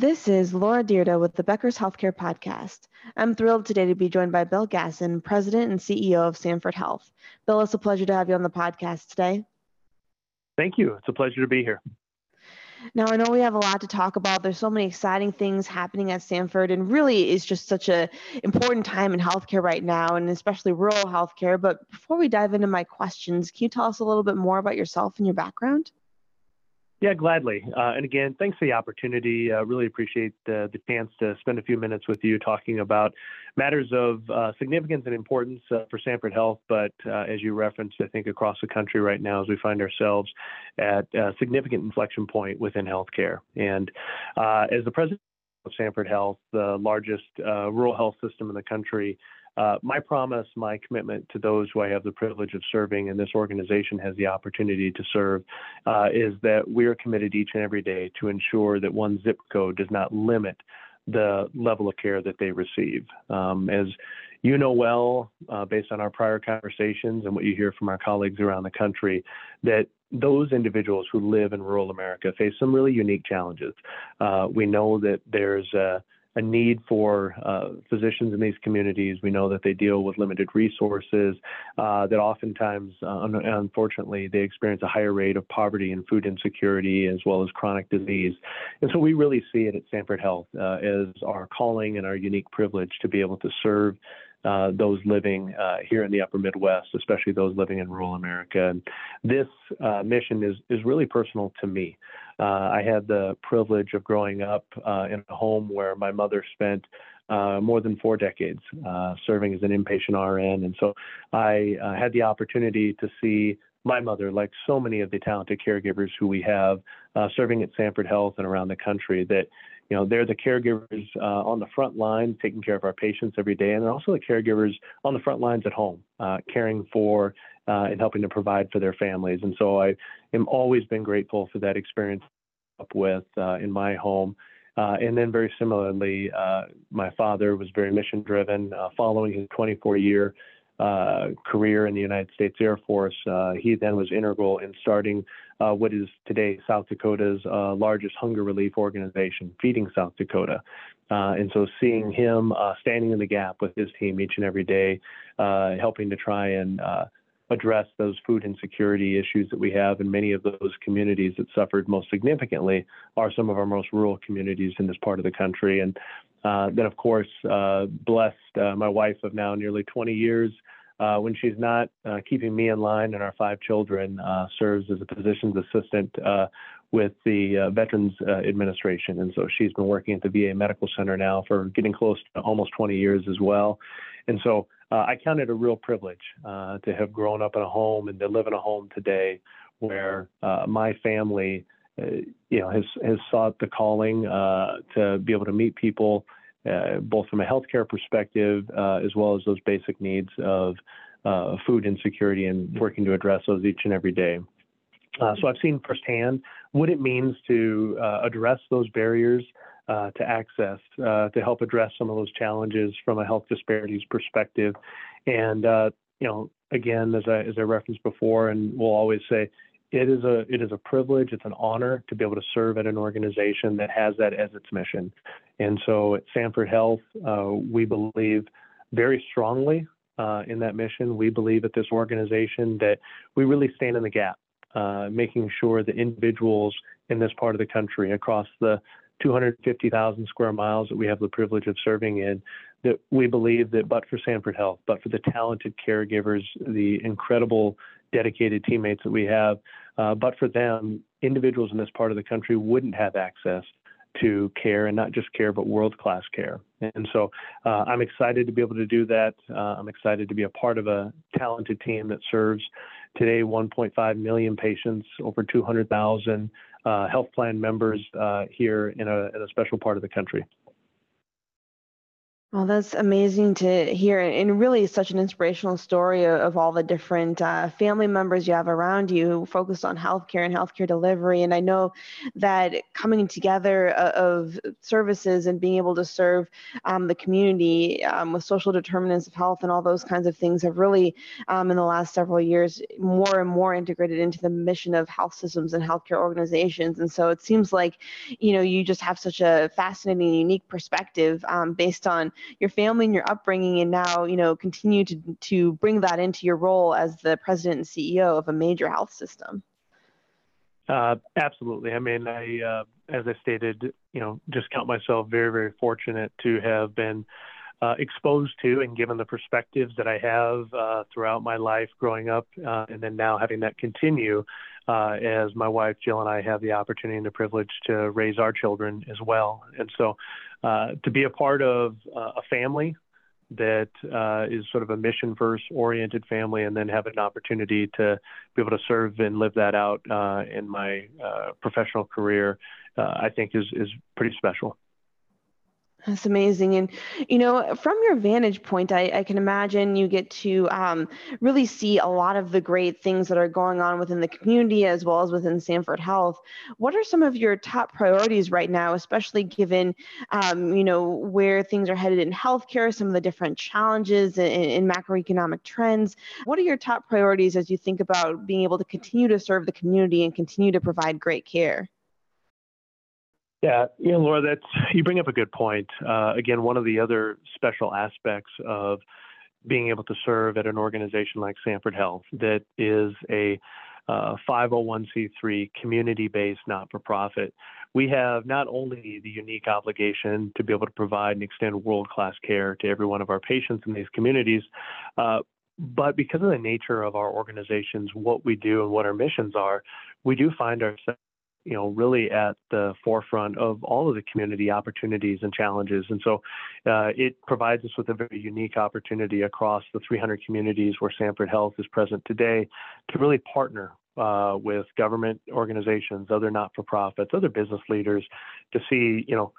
This is Laura Dyrda with the Becker's Healthcare Podcast. I'm thrilled today to be joined by Bill Gassen, President and CEO of Sanford Health. Bill, it's a pleasure to have you on the podcast today. Thank you. It's a pleasure to be here. Now, I know we have a lot to talk about. There's so many exciting things happening at Sanford, and really is just such an important time in healthcare right now, and especially rural healthcare. But before we dive into my questions, can you tell us a little bit more about yourself and your background? Yeah, gladly. Uh, and again, thanks for the opportunity. Uh, really appreciate the, the chance to spend a few minutes with you talking about matters of uh, significance and importance uh, for Sanford Health. But uh, as you referenced, I think across the country right now, as we find ourselves at a significant inflection point within healthcare. And uh, as the president of Sanford Health, the largest rural health system in the country, uh, my promise, my commitment to those who I have the privilege of serving and this organization has the opportunity to serve uh, is that we are committed each and every day to ensure that one zip code does not limit the level of care that they receive. Um, as you know well, uh, based on our prior conversations and what you hear from our colleagues around the country, that those individuals who live in rural America face some really unique challenges. Uh, we know that there's a a need for uh, physicians in these communities. We know that they deal with limited resources, uh, that oftentimes, uh, unfortunately, they experience a higher rate of poverty and food insecurity as well as chronic disease. And so we really see it at Sanford Health uh, as our calling and our unique privilege to be able to serve uh, those living uh, here in the upper Midwest, especially those living in rural America. And this uh, mission is, is really personal to me. Uh, I had the privilege of growing up uh, in a home where my mother spent uh, more than four decades serving as an inpatient RN. And so I had the opportunity to see my mother, like so many of the talented caregivers who we have serving at Sanford Health and around the country, that you know, they're the caregivers uh, on the front line taking care of our patients every day, and also the caregivers on the front lines at home, uh, caring for uh, and helping to provide for their families. And so I am always been grateful for that experience up with uh, in my home. Uh, and then very similarly, uh, my father was very mission driven. following his 24 year uh, career in the United States Air Force. Uh, he then was integral in starting uh, what is today South Dakota's uh, largest hunger relief organization, Feeding South Dakota. Uh, and so seeing him standing in the gap with his team each and every day, helping to try and address those food insecurity issues that we have in many of those communities that suffered most significantly are some of our most rural communities in this part of the country. And uh, then, of course, uh, blessed uh, my wife of now nearly 20 years. Uh, when she's not uh, keeping me in line and our five children, serves as a physician's assistant with the Veterans Administration. And so she's been working at the VA Medical Center now for getting close to almost 20 years as well. And so I count it a real privilege to have grown up in a home and to live in a home today where my family you know, has has sought the calling uh, to be able to meet people, uh, both from a healthcare perspective uh, as well as those basic needs of uh, food insecurity and working to address those each and every day. Uh, so I've seen firsthand what it means to uh, address those barriers to access, to help address some of those challenges from a health disparities perspective, and you know, again, as I as I referenced before, and we'll always say, it is a it is a privilege it's an honor to be able to serve at an organization that has that as its mission. And so at sanford health uh, we believe very strongly uh, in that mission. We believe at this organization that we really stand in the gap uh, making sure that individuals in this part of the country across the 250,000 square miles that we have the privilege of serving in, that we believe that but for Sanford Health, but for the talented caregivers, the incredible dedicated teammates that we have, uh, but for them, individuals in this part of the country wouldn't have access to care and not just care, but world class care. And so uh, I'm excited to be able to do that. Uh, I'm excited to be a part of a talented team that serves today 1.5 million patients, over 200,000 uh, health plan members uh, here in a, in a special part of the country. Well, that's amazing to hear, and really such an inspirational story of, all the different uh, family members you have around you who focused on healthcare and healthcare delivery. And I know that coming together uh, of services and being able to serve um, the community um, with social determinants of health and all those kinds of things have really, um, in the last several years, more and more integrated into the mission of health systems and healthcare organizations. And so it seems like, you know, you just have such a fascinating, unique perspective um, based on your family and your upbringing and now you know continue to to bring that into your role as the president and ceo of a major health system? Uh, absolutely. I mean i uh, as i stated you know just count myself very very fortunate to have been uh, exposed to and given the perspectives that I have uh, throughout my life growing up, uh, and then now having that continue uh, as my wife Jill and I have the opportunity and the privilege to raise our children as well. And so uh, to be a part of uh, a family that is sort of a mission first oriented family, and then have an opportunity to be able to serve and live that out in my professional career, I think is is pretty special. That's amazing. And, you know, from your vantage point, I, I can imagine you get to um, really see a lot of the great things that are going on within the community as well as within Sanford Health. What are some of your top priorities right now, especially given, um, you know, where things are headed in healthcare, some of the different challenges in macroeconomic trends? What are your top priorities as you think about being able to continue to serve the community and continue to provide great care? Yeah, know, Laura, that's you bring up a good point. Uh, again, one of the other special aspects of being able to serve at an organization like Sanford Health that is a uh, 501c3 community-based not-for-profit. We have not only the unique obligation to be able to provide and extend world-class care to every one of our patients in these communities, uh, but because of the nature of our organizations, what we do and what our missions are, we do find ourselves you know, really at the forefront of all of the community opportunities and challenges. And so uh, it provides us with a very unique opportunity across the 300 communities where Sanford Health is present today to really partner uh, with government organizations, other not-for-profits, other business leaders to see, you know,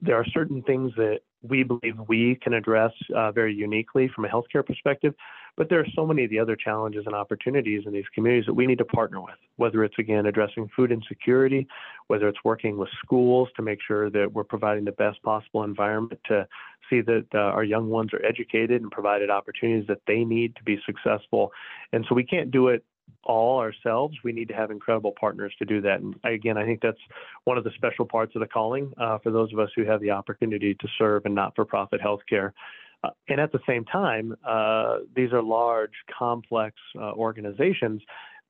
there are certain things that we believe we can address uh, very uniquely from a healthcare perspective, but there are so many of the other challenges and opportunities in these communities that we need to partner with, whether it's again addressing food insecurity, whether it's working with schools to make sure that we're providing the best possible environment to see that uh, our young ones are educated and provided opportunities that they need to be successful. And so we can't do it all ourselves. We need to have incredible partners to do that. And again, I think that's one of the special parts of the calling uh, for those of us who have the opportunity to serve in not-for-profit healthcare. Uh, and at the same time, uh, these are large, complex uh, organizations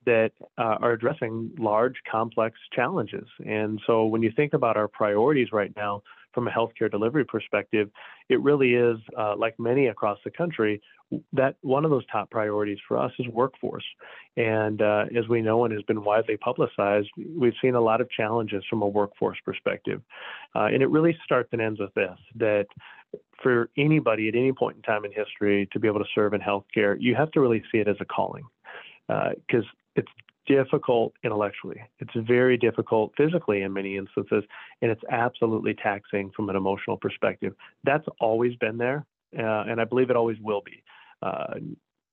that uh, are addressing large, complex challenges. And so when you think about our priorities right now, from a healthcare delivery perspective, it really is, uh, like many across the country, that one of those top priorities for us is workforce. And uh, as we know and has been widely publicized, we've seen a lot of challenges from a workforce perspective. Uh, and it really starts and ends with this that for anybody at any point in time in history to be able to serve in healthcare, you have to really see it as a calling because uh, it's difficult intellectually. It's very difficult physically in many instances, and it's absolutely taxing from an emotional perspective. That's always been there, uh, and I believe it always will be.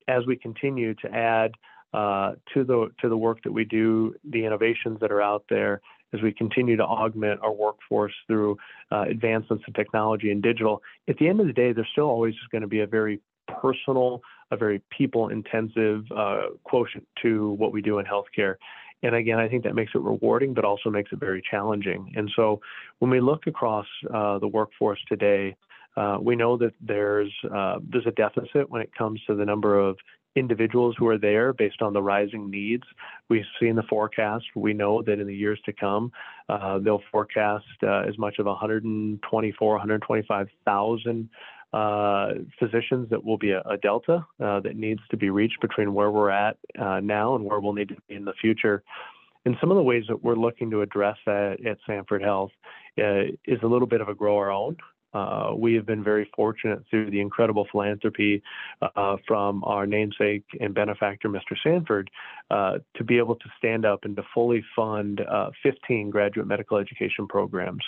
As we continue to add uh, to the to the work that we do, the innovations that are out there, as we continue to augment our workforce through uh, advancements in technology and digital, at the end of the day, there's still always going to be a very personal, a very people intensive uh, quotient to what we do in healthcare. And again, I think that makes it rewarding, but also makes it very challenging. And so when we look across the workforce today, uh, we know that there's uh, there's a deficit when it comes to the number of individuals who are there based on the rising needs. We've seen the forecast. We know that in the years to come, uh, they'll forecast uh, as much of 124, 125,000 uh, physicians that will be a, a delta uh, that needs to be reached between where we're at uh, now and where we'll need to be in the future. And some of the ways that we're looking to address that at Sanford Health uh, is a little bit of a grow our own. Uh, we have been very fortunate through the incredible philanthropy uh, from our namesake and benefactor, Mr. Sanford, uh, to be able to stand up and to fully fund uh, 15 graduate medical education programs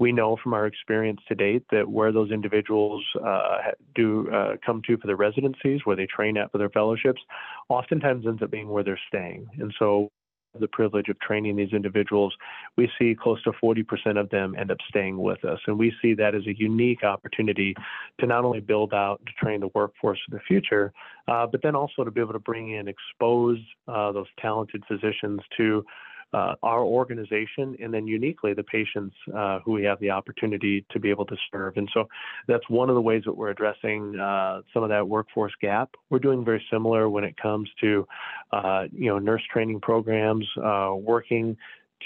We know from our experience to date that where those individuals uh, do uh, come to for their residencies, where they train at for their fellowships, oftentimes ends up being where they're staying. And so the privilege of training these individuals, we see close to 40% of them end up staying with us. And we see that as a unique opportunity to not only build out, to train the workforce of the future, uh, but then also to be able to bring in, expose uh, those talented physicians to uh, our organization and then uniquely the patients uh, who we have the opportunity to be able to serve. And so that's one of the ways that we're addressing uh, some of that workforce gap. We're doing very similar when it comes to, uh, you know, nurse training programs, uh, working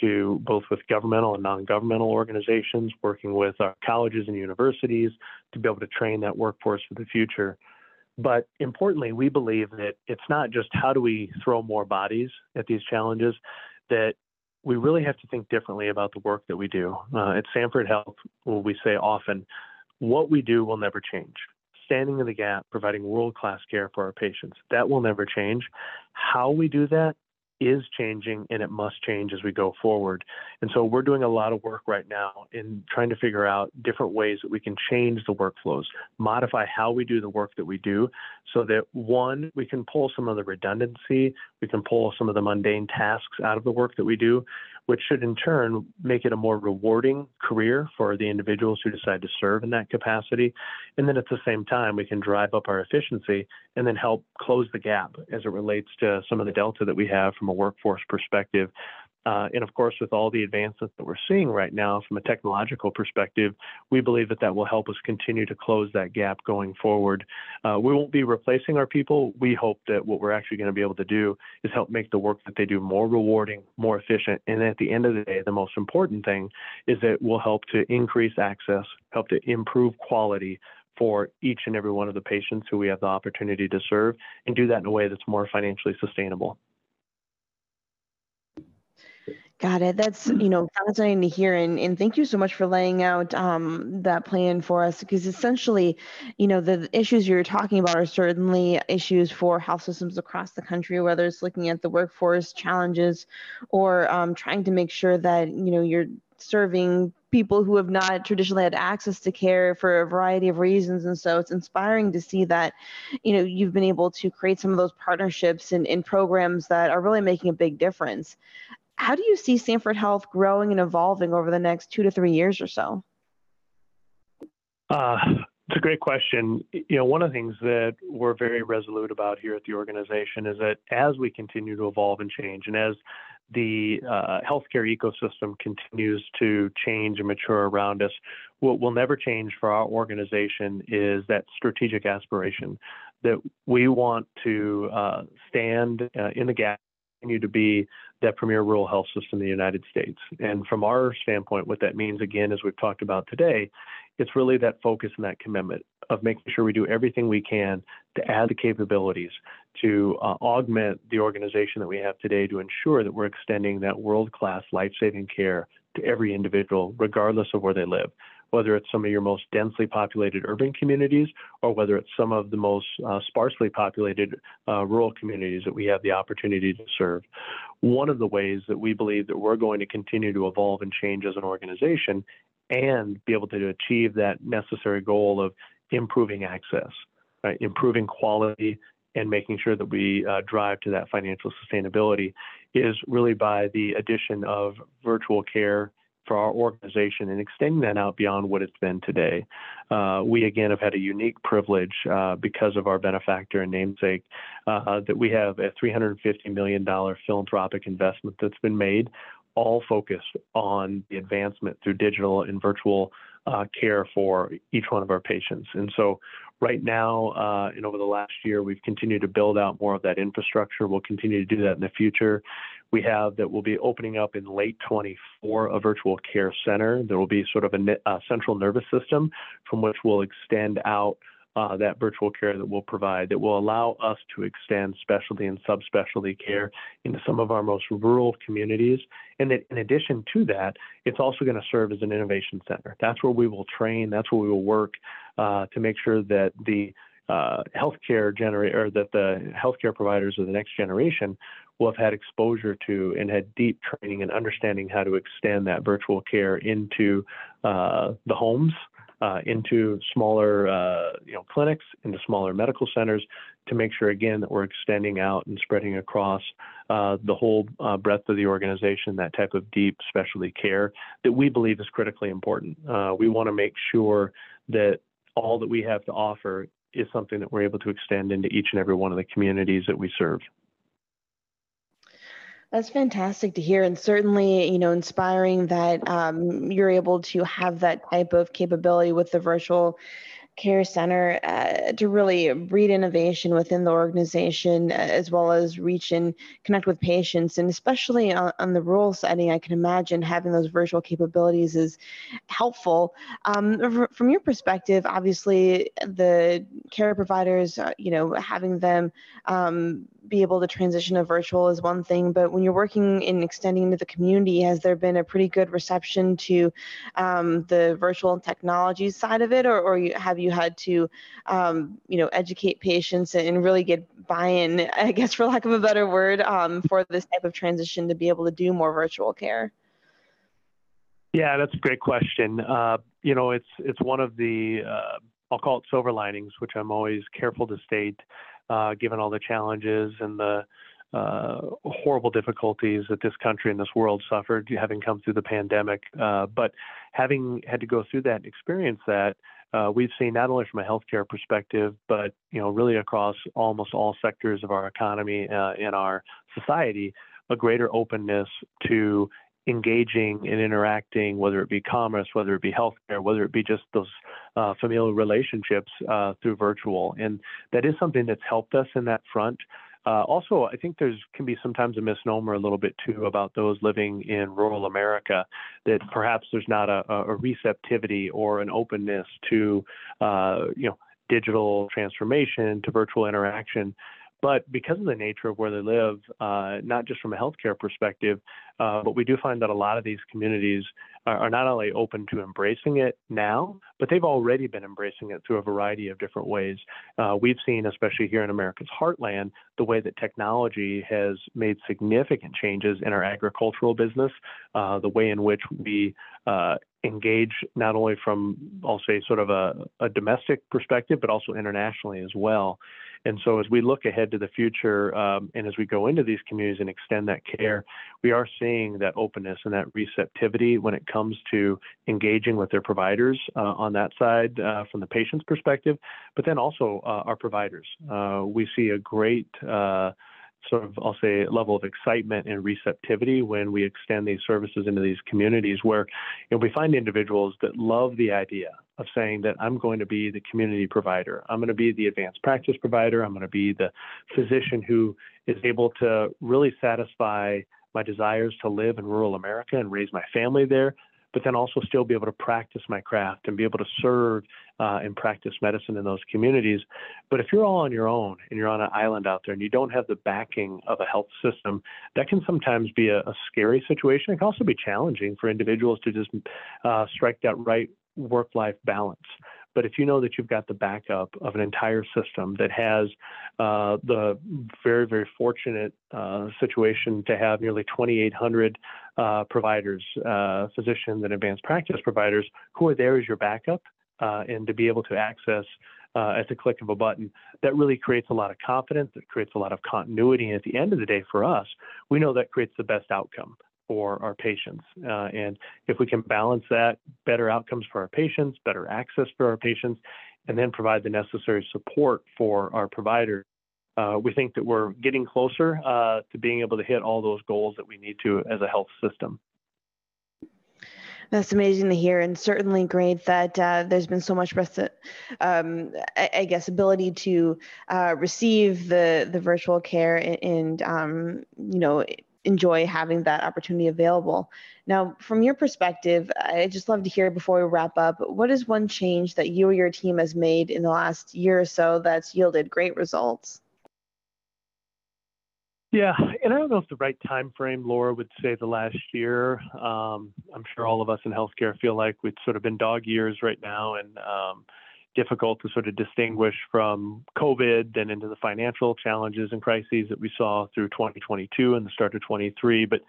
to both with governmental and non-governmental organizations, working with our colleges and universities to be able to train that workforce for the future. But importantly, we believe that it's not just how do we throw more bodies at these challenges, that we really have to think differently about the work that we do. Uh, at Sanford Health, we say often, what we do will never change. Standing in the gap, providing world class care for our patients, that will never change. How we do that is changing and it must change as we go forward. And so we're doing a lot of work right now in trying to figure out different ways that we can change the workflows, modify how we do the work that we do so that one, we can pull some of the redundancy, we can pull some of the mundane tasks out of the work that we do, which should in turn make it a more rewarding career for the individuals who decide to serve in that capacity. And then at the same time, we can drive up our efficiency and then help close the gap as it relates to some of the delta that we have from a workforce perspective uh, and of course, with all the advances that we're seeing right now from a technological perspective, we believe that that will help us continue to close that gap going forward. Uh, we won't be replacing our people. We hope that what we're actually going to be able to do is help make the work that they do more rewarding, more efficient. And at the end of the day, the most important thing is that we'll help to increase access, help to improve quality for each and every one of the patients who we have the opportunity to serve, and do that in a way that's more financially sustainable. Got it. That's you know fascinating to hear, and, and thank you so much for laying out um, that plan for us. Because essentially, you know, the issues you're talking about are certainly issues for health systems across the country, whether it's looking at the workforce challenges or um, trying to make sure that you know you're serving people who have not traditionally had access to care for a variety of reasons. And so it's inspiring to see that, you know, you've been able to create some of those partnerships and, and programs that are really making a big difference. How do you see Sanford Health growing and evolving over the next two to three years or so? Uh, it's a great question. You know, one of the things that we're very resolute about here at the organization is that as we continue to evolve and change, and as the uh, healthcare ecosystem continues to change and mature around us, what will never change for our organization is that strategic aspiration that we want to uh, stand uh, in the gap, continue to be that premier rural health system in the United States. And from our standpoint, what that means, again, as we've talked about today, it's really that focus and that commitment of making sure we do everything we can to add the capabilities, to uh, augment the organization that we have today to ensure that we're extending that world class life saving care to every individual, regardless of where they live whether it's some of your most densely populated urban communities or whether it's some of the most uh, sparsely populated uh, rural communities that we have the opportunity to serve. One of the ways that we believe that we're going to continue to evolve and change as an organization and be able to achieve that necessary goal of improving access, right? improving quality, and making sure that we uh, drive to that financial sustainability is really by the addition of virtual care for our organization and extending that out beyond what it's been today. Uh, we again have had a unique privilege uh, because of our benefactor and namesake uh, that we have a $350 million philanthropic investment that's been made, all focused on the advancement through digital and virtual uh, care for each one of our patients. And so right now uh, and over the last year, we've continued to build out more of that infrastructure. We'll continue to do that in the future. We have that will be opening up in late 24 a virtual care center. There will be sort of a, a central nervous system from which we'll extend out uh, that virtual care that we'll provide that will allow us to extend specialty and subspecialty care into some of our most rural communities. And that in addition to that, it's also going to serve as an innovation center. That's where we will train, that's where we will work uh, to make sure that the uh, healthcare generate or that the healthcare providers of the next generation will have had exposure to and had deep training and understanding how to extend that virtual care into uh, the homes, uh, into smaller uh, you know clinics, into smaller medical centers, to make sure again that we're extending out and spreading across uh, the whole uh, breadth of the organization that type of deep specialty care that we believe is critically important. Uh, we want to make sure that all that we have to offer is something that we're able to extend into each and every one of the communities that we serve. That's fantastic to hear, and certainly, you know, inspiring that um, you're able to have that type of capability with the virtual care center uh, to really breed innovation within the organization uh, as well as reach and connect with patients. And especially on, on, the rural setting i can imagine having those virtual capabilities is helpful. Um, from your perspective obviously the care providers uh, you know having them um, be able to transition to virtual is one thing, but when you're working in extending into the community, has there been a pretty good reception to um, the virtual technology side of it, or, or you, have you had to, um, you know, educate patients and really get buy-in, I guess, for lack of a better word, um, for this type of transition to be able to do more virtual care? Yeah, that's a great question. Uh, you know, it's it's one of the uh, I'll call it silver linings, which I'm always careful to state uh, given all the challenges and the uh, horrible difficulties that this country and this world suffered having come through the pandemic. Uh, but having had to go through that and experience that, uh, we've seen not only from a healthcare perspective, but you know, really across almost all sectors of our economy uh, in our society, a greater openness to engaging and interacting, whether it be commerce, whether it be healthcare, whether it be just those uh, familial relationships uh, through virtual. And that is something that's helped us in that front. Uh, also, I think there's can be sometimes a misnomer a little bit too about those living in rural America that perhaps there's not a, a receptivity or an openness to uh, you know digital transformation to virtual interaction. But because of the nature of where they live, uh, not just from a healthcare perspective, uh, but we do find that a lot of these communities are, are, not only open to embracing it now, but they've already been embracing it through a variety of different ways. Uh, we've seen, especially here in America's heartland, the way that technology has made significant changes in our agricultural business, uh, the way in which we uh, engage not only from, I'll say, sort of a, a domestic perspective, but also internationally as well. And so, as we look ahead to the future um, and as we go into these communities and extend that care, we are seeing that openness and that receptivity when it comes to engaging with their providers uh, on that side uh, from the patient's perspective, but then also uh, our providers. Uh, we see a great uh, sort of, I'll say, level of excitement and receptivity when we extend these services into these communities where you know, we find individuals that love the idea of saying that I'm going to be the community provider. I'm going to be the advanced practice provider. I'm going to be the physician who is able to really satisfy my desires to live in rural America and raise my family there, but then also still be able to practice my craft and be able to serve uh, and practice medicine in those communities. But if you're all on your own and you're on an island out there and you don't have the backing of a health system, that can sometimes be a, a scary situation. It can also be challenging for individuals to just uh, strike that right work life balance. But if you know that you've got the backup of an entire system that has uh, the very, very fortunate uh, situation to have nearly 2,800 uh, providers, uh, physicians, and advanced practice providers who are there as your backup, uh, and to be able to access uh, at the click of a button, that really creates a lot of confidence. It creates a lot of continuity. And at the end of the day, for us, we know that creates the best outcome for our patients. Uh, and if we can balance that, better outcomes for our patients, better access for our patients, and then provide the necessary support for our providers, uh, we think that we're getting closer uh, to being able to hit all those goals that we need to as a health system. That's amazing to hear, and certainly great that uh, there's been so much, um, I, guess, ability to uh, receive the the virtual care and, and um, you know enjoy having that opportunity available. Now, from your perspective, I just love to hear before we wrap up, what is one change that you or your team has made in the last year or so that's yielded great results? Yeah, and I don't know if the right time frame, Laura, would say the last year. Um, I'm sure all of us in healthcare feel like we've sort of been dog years right now, and um, difficult to sort of distinguish from COVID and into the financial challenges and crises that we saw through 2022 and the start of 23. But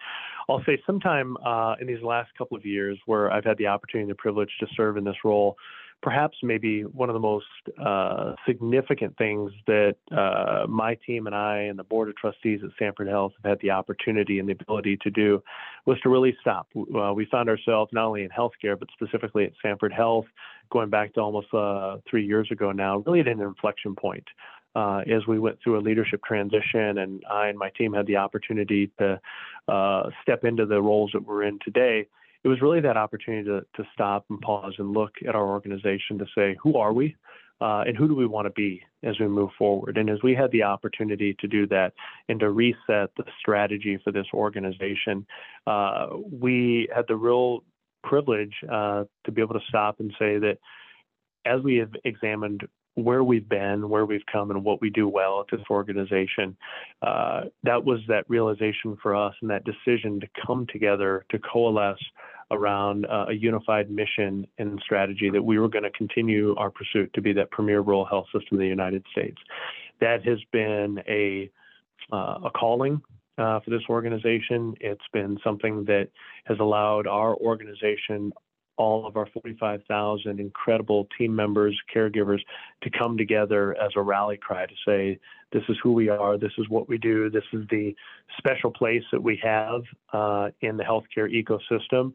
I'll say sometime uh, in these last couple of years where I've had the opportunity and the privilege to serve in this role, perhaps maybe one of the most uh, significant things that uh, my team and I and the board of trustees at Sanford Health have had the opportunity and the ability to do was to really stop. Uh, we found ourselves not only in healthcare, but specifically at Sanford Health, going back to almost uh, three years ago now, really at an inflection point. Uh, as we went through a leadership transition, and I and my team had the opportunity to uh, step into the roles that we're in today, it was really that opportunity to, to stop and pause and look at our organization to say, who are we? Uh, and who do we want to be as we move forward? And as we had the opportunity to do that and to reset the strategy for this organization, uh, we had the real privilege uh, to be able to stop and say that as we have examined where we've been, where we've come, and what we do well at this organization. Uh, that was that realization for us and that decision to come together to coalesce around uh, a unified mission and strategy that we were going to continue our pursuit to be that premier rural health system in the United States. That has been a uh, a calling uh, for this organization. It's been something that has allowed our organization, all of our 45,000 incredible team members, caregivers, to come together as a rally cry to say, this is who we are, this is what we do, this is the special place that we have uh, in the healthcare ecosystem.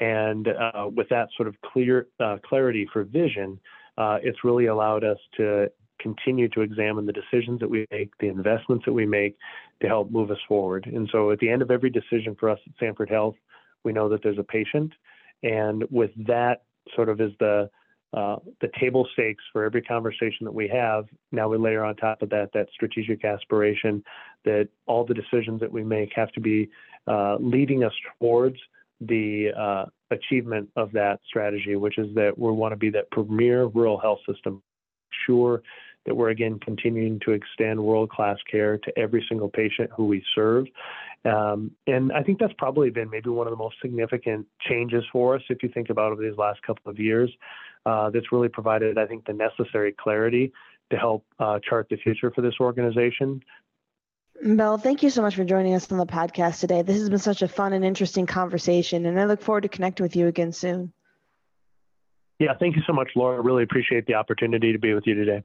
And uh, with that sort of clear uh, clarity for vision, uh, it's really allowed us to continue to examine the decisions that we make, the investments that we make to help move us forward. And so at the end of every decision for us at Sanford Health, we know that there's a patient. And with that sort of as the uh, the table stakes for every conversation that we have. Now we layer on top of that that strategic aspiration that all the decisions that we make have to be uh, leading us towards the uh, achievement of that strategy, which is that we want to be that premier rural health system. Sure that we're again continuing to extend world class care to every single patient who we serve. Um, and I think that's probably been maybe one of the most significant changes for us if you think about over these last couple of years. Uh, that's really provided, I think, the necessary clarity to help uh, chart the future for this organization. Bill, thank you so much for joining us on the podcast today. This has been such a fun and interesting conversation, and I look forward to connecting with you again soon. Yeah, thank you so much, Laura. I really appreciate the opportunity to be with you today.